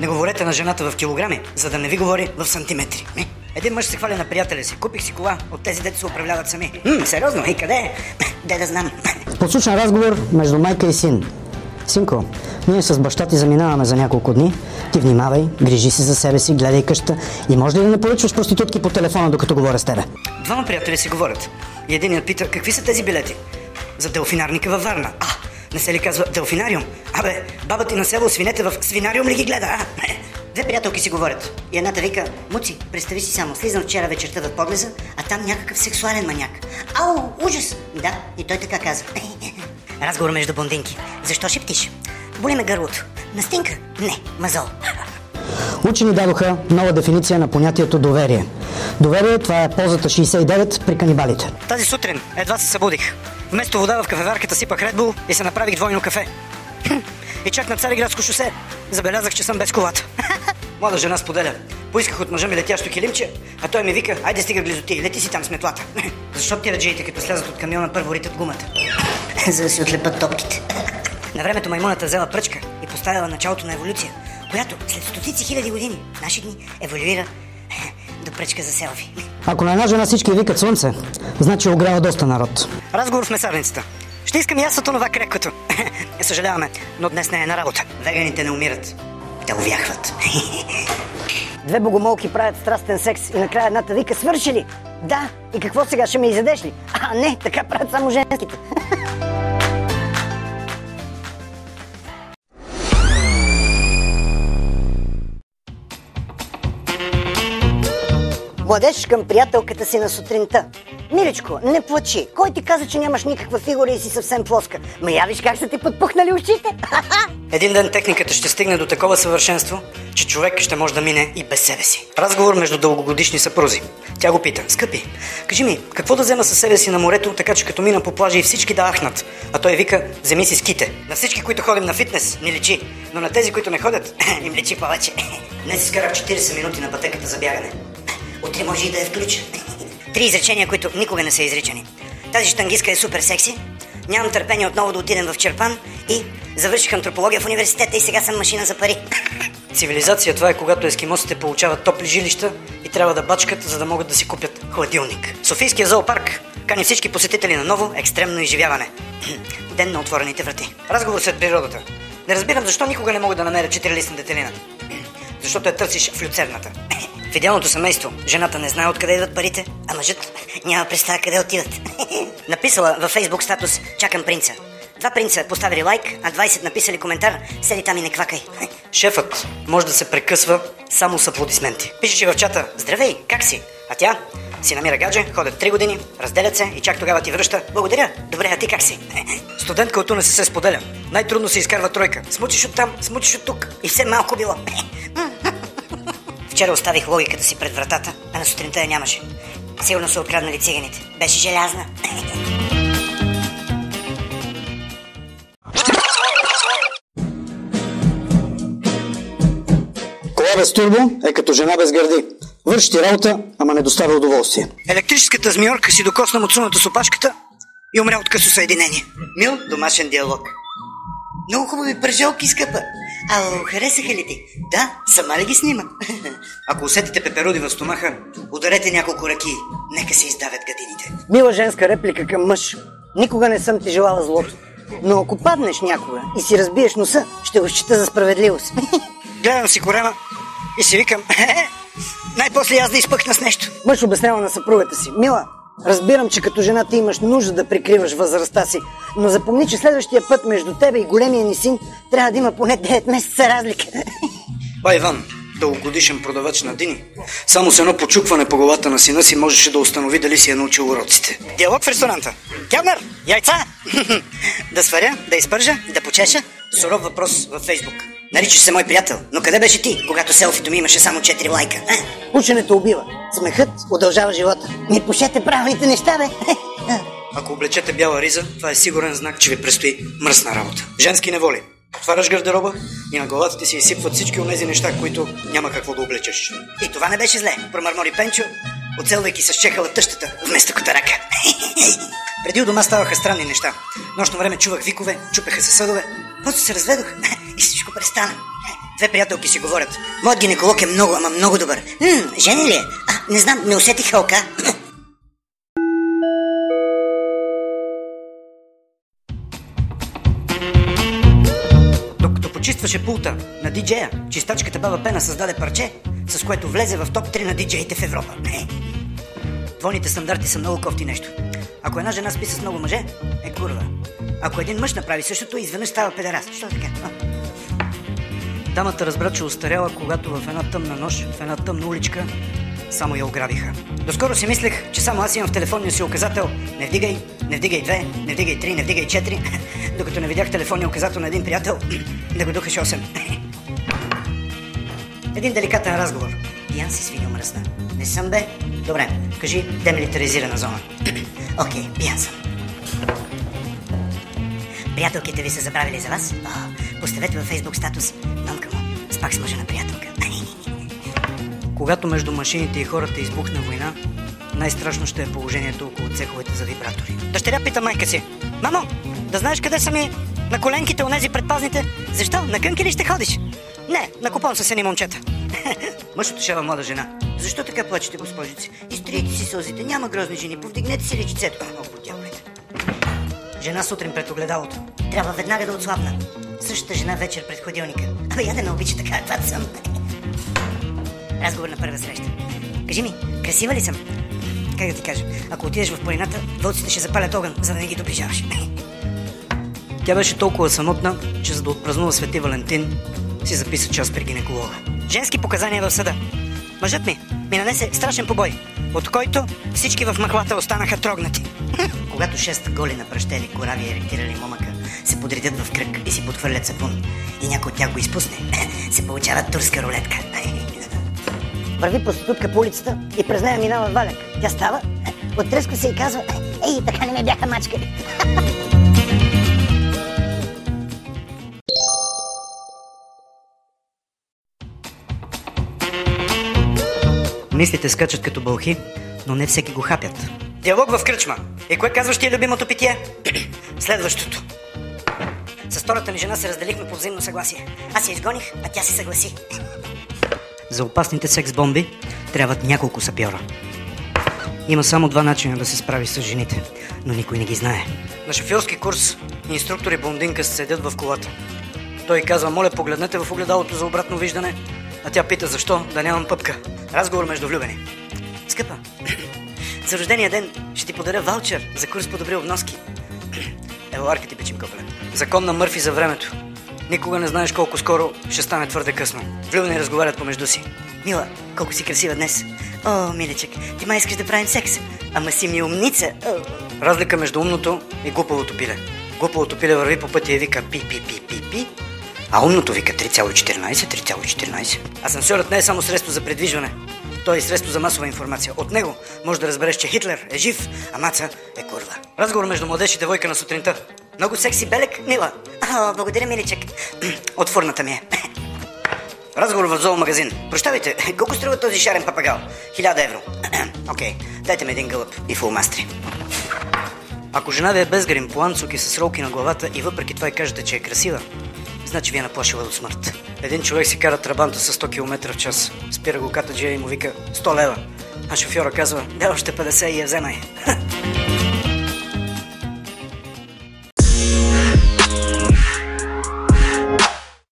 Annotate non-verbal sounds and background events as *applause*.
Не говорете на жената в килограми, за да не ви говори в сантиметри. Ми? Един мъж се хваля на приятеля си. Купих си кола от тези, дето се управляват сами. М, сериозно? И къде е? Де да знам. Подслушан разговор между майка и син. Синко, ние с баща ти заминаваме за няколко дни. Ти внимавай, грижи се за себе си, гледай къща и може ли да не поръчваш проститутки по телефона, докато говоря с тебе? Двама приятели си говорят. И единият пита, какви са тези билети? За делфинарника във Варна. А, не се ли казва делфинариум? Абе, баба ти на село свинете в свинариум ли ги гледа, а? Две приятелки си говорят. И едната вика, Муци, представи си само, слизам вчера вечерта в подлеза, а там някакъв сексуален маняк. Ау, ужас! Да, и той така каза. *laughs* Разговор между блондинки. Защо шептиш? Боли ме гърлото. Настинка? Не, мазол. *laughs* Учени дадоха нова дефиниция на понятието доверие. Доверие това е позата 69 при канибалите. Тази сутрин едва се събудих. Вместо вода в кафеварката сипах Bull и се направих двойно кафе. И чак на Цариградско шосе забелязах, че съм без колата. *laughs* Млада жена споделя. Поисках от мъжа ми летящо килимче, а той ми вика, айде стига близо ти, лети си там с метлата. *laughs* Защо ти раджиите, като слязат от камиона, първо ритат гумата? *laughs* За да си отлепат топките. На времето маймуната взела пръчка и поставила началото на еволюция, която след стотици хиляди години, наши дни, еволюира до пръчка за селфи. Ако на една жена всички викат слънце, значи огрява доста народ. Разговор в месарницата. Ще искам и аз от това крекото. *laughs* Съжаляваме, но днес не е на работа. Веганите не умират. Те увяхват. *laughs* Две богомолки правят страстен секс и накрая едната вика свърши ли? Да. И какво сега ще ме изядеш ли? А, не, така правят само женските. *laughs* Младеж към приятелката си на сутринта. Миличко, не плачи. Кой ти каза, че нямаш никаква фигура и си съвсем плоска? Ма я виж как са ти подпухнали очите. *laughs* Един ден техниката ще стигне до такова съвършенство, че човек ще може да мине и без себе си. Разговор между дългогодишни съпрузи. Тя го пита. Скъпи, кажи ми, какво да взема със себе си на морето, така че като мина по плажа и всички да ахнат? А той вика, вземи си ските. На всички, които ходим на фитнес, ни личи. Но на тези, които не ходят, *laughs* им личи повече. *laughs* Днес изкарах 40 минути на пътеката за бягане. Утре може и да я включа. Три изречения, които никога не са изричани. Тази штангистка е супер секси. Нямам търпение отново да отидем в Черпан и завърших антропология в университета и сега съм машина за пари. Цивилизация това е когато ескимосите получават топли жилища и трябва да бачкат, за да могат да си купят хладилник. Софийския зоопарк кани всички посетители на ново екстремно изживяване. *clears throat* Ден на отворените врати. Разговор след природата. Не разбирам защо никога не мога да намеря четирилистна детелина. Защото я търсиш в люцерната. В идеалното семейство жената не знае откъде идват парите, а мъжът няма представа къде отиват. *laughs* Написала във фейсбук статус «Чакам принца». Два принца поставили лайк, а 20 написали коментар «Седи там и не квакай». *laughs* Шефът може да се прекъсва само с аплодисменти. Пишеш и в чата «Здравей, как си?» А тя си намира гадже, ходят 3 години, разделят се и чак тогава ти връща «Благодаря, добре, а ти как си?» *laughs* Студентка от не се споделя. Най-трудно се изкарва тройка. Смучиш от там, смучиш от тук. И все малко било. Вчера оставих логиката си пред вратата, а на сутринта я нямаше. Сигурно са откраднали циганите. Беше желязна. Кола без турбо е като жена без гърди. Върши ти работа, ама не доставя удоволствие. Електрическата змиорка си докосна муцуната с опашката и умря от късо съединение. Мил домашен диалог. Много хубави пържолки, скъпа. Ало, харесаха ли ти? Да, сама ли ги снимам? *laughs* Ако усетите пеперуди в стомаха, ударете няколко ръки. Нека се издавят гадините. Мила женска реплика към мъж. Никога не съм ти желала злото. Но ако паднеш някога и си разбиеш носа, ще го счита за справедливост. *laughs* Гледам си корема и си викам, *laughs* най-после аз да изпъкна с нещо. Мъж обяснява на съпругата си. Мила, Разбирам, че като жена ти имаш нужда да прикриваш възрастта си, но запомни, че следващия път между тебе и големия ни син трябва да има поне 9 месеца разлика. *laughs* Ба Иван, дългогодишен продавач на дини, само с едно почукване по главата на сина си можеше да установи дали си е научил уроците. Диалог в ресторанта. Кявнар, яйца! *laughs* да сваря, да изпържа, да почеша. Суров въпрос във Фейсбук. Наричаш се мой приятел, но къде беше ти, когато селфито ми имаше само 4 лайка? А? Ученето убива. Смехът удължава живота. Не пушете правилните неща, бе. *laughs* Ако облечете бяла риза, това е сигурен знак, че ви предстои мръсна работа. Женски неволи. Отваряш гардероба и на главата ти се изсипват всички от тези неща, които няма какво да облечеш. И това не беше зле, промърмори Пенчо, оцелвайки с чехала тъщата вместо котарака. *laughs* Преди у дома ставаха странни неща. Нощно време чувах викове, чупеха се съдове. После се разведох *laughs* и всичко престана. Две приятелки си говорят. Моят гинеколог е много, ама много добър. М, жени ли е? А, не знам, не усетих хълка. *laughs* Докато почистваше пулта на диджея, чистачката баба Пена създаде парче, с което влезе в топ 3 на диджеите в Европа. Двойните стандарти са много кофти нещо. Ако една жена спи с много мъже, е курва. Ако един мъж направи същото, изведнъж става педераст. Що така? Дамата разбра, че устаряла, когато в една тъмна нощ, в една тъмна уличка, само я ограбиха. Доскоро си мислех, че само аз имам в телефонния си указател не вдигай, не вдигай две, не вдигай три, не вдигай четири, *laughs* докато не видях телефонния указател на един приятел *clears throat* да го духаш 8. *laughs* Един деликатен разговор. Пиян си свинил мръсна. Не съм бе. Добре, кажи демилитаризирана зона. *clears throat* Окей, okay, пиян съм. Приятелките ви са забравили за вас? О, поставете във фейсбук статус. Номка му, спак с мъжа на приятелка. Когато между машините и хората избухна война, най-страшно ще е положението около цеховете за вибратори. Дъщеря пита майка си. Мамо, да знаеш къде са ми на коленките онези предпазните? Защо? На кънки ли ще ходиш? Не, на купон са сини момчета. *laughs* Мъж отешава млада жена. Защо така плачете, госпожици? Изтрийте си сълзите, няма грозни жени, повдигнете си личицето. О, подявайте. Жена сутрин пред огледалото. Трябва веднага да отслабна. Същата жена вечер пред ходилника. Абе, я да ме обича така, каквато съм. Разговор на първа среща. Кажи ми, красива ли съм? Как да ти кажа? Ако отидеш в планината, вълците ще запалят огън, за да не ги доближаваш. *laughs* Тя беше толкова самотна, че за да отпразнува Свети Валентин, си записа час при гинеколога. Женски показания в съда. Мъжът ми ми нанесе страшен побой, от който всички в махлата останаха трогнати. *laughs* Когато шест голи напръщели, корави и еректирали момъка се подредят в кръг и си подхвърлят сапун и някой от тях го изпусне, *laughs* се получава турска рулетка. *laughs* Върви проститутка по улицата и през нея минава валяк. Тя става, *laughs* оттръска се и казва, ей, така не ме бяха мачкали. Мислите скачат като бълхи, но не всеки го хапят. Диалог в кръчма. И кое казваш ти е любимото питие? *clears throat* Следващото. С втората ми жена се разделихме по взаимно съгласие. Аз я изгоних, а тя се съгласи. За опасните секс бомби трябват няколко сапьора. Има само два начина да се справи с жените, но никой не ги знае. На шофьорски курс инструктор и блондинка седят в колата. Той казва, моля погледнете в огледалото за обратно виждане, а тя пита защо да нямам пъпка. Разговор между влюбени. Скъпа, *clears throat* за рождения ден ще ти подаря ваучер за курс по добри обноски. Ево, арка ти печим копеле. Закон на Мърфи за времето. Никога не знаеш колко скоро ще стане твърде късно. Влюбени разговарят помежду си. Мила, колко си красива днес. О, миличък, ти май искаш да правим секс. Ама си ми умница. О. Разлика между умното и глупавото пиле. Глупавото пиле върви по пътя и вика пи, пи, пи, пи, пи. А умното вика 3,14, 3,14. Асансьорът не е само средство за предвижване. Той е средство за масова информация. От него може да разбереш, че Хитлер е жив, а Маца е курва. Разговор между младеж и девойка на сутринта. Много секси белек, мила. О, благодаря, миличък. *clears throat* От ми е. *clears throat* Разговор в зоомагазин. Прощавайте, *clears throat* колко струва този шарен папагал? Хиляда евро. Окей, okay, дайте ми един гълъб и фулмастри. Ако жена ви е без грим, планцук и с ролки на главата и въпреки това и кажете, че е красива, значи ви е наплашила до смърт. Един човек си кара трабанта с 100 км в час. Спира го катаджия и му вика 100 лева. А шофьора казва, да още 50 и я вземай. *laughs*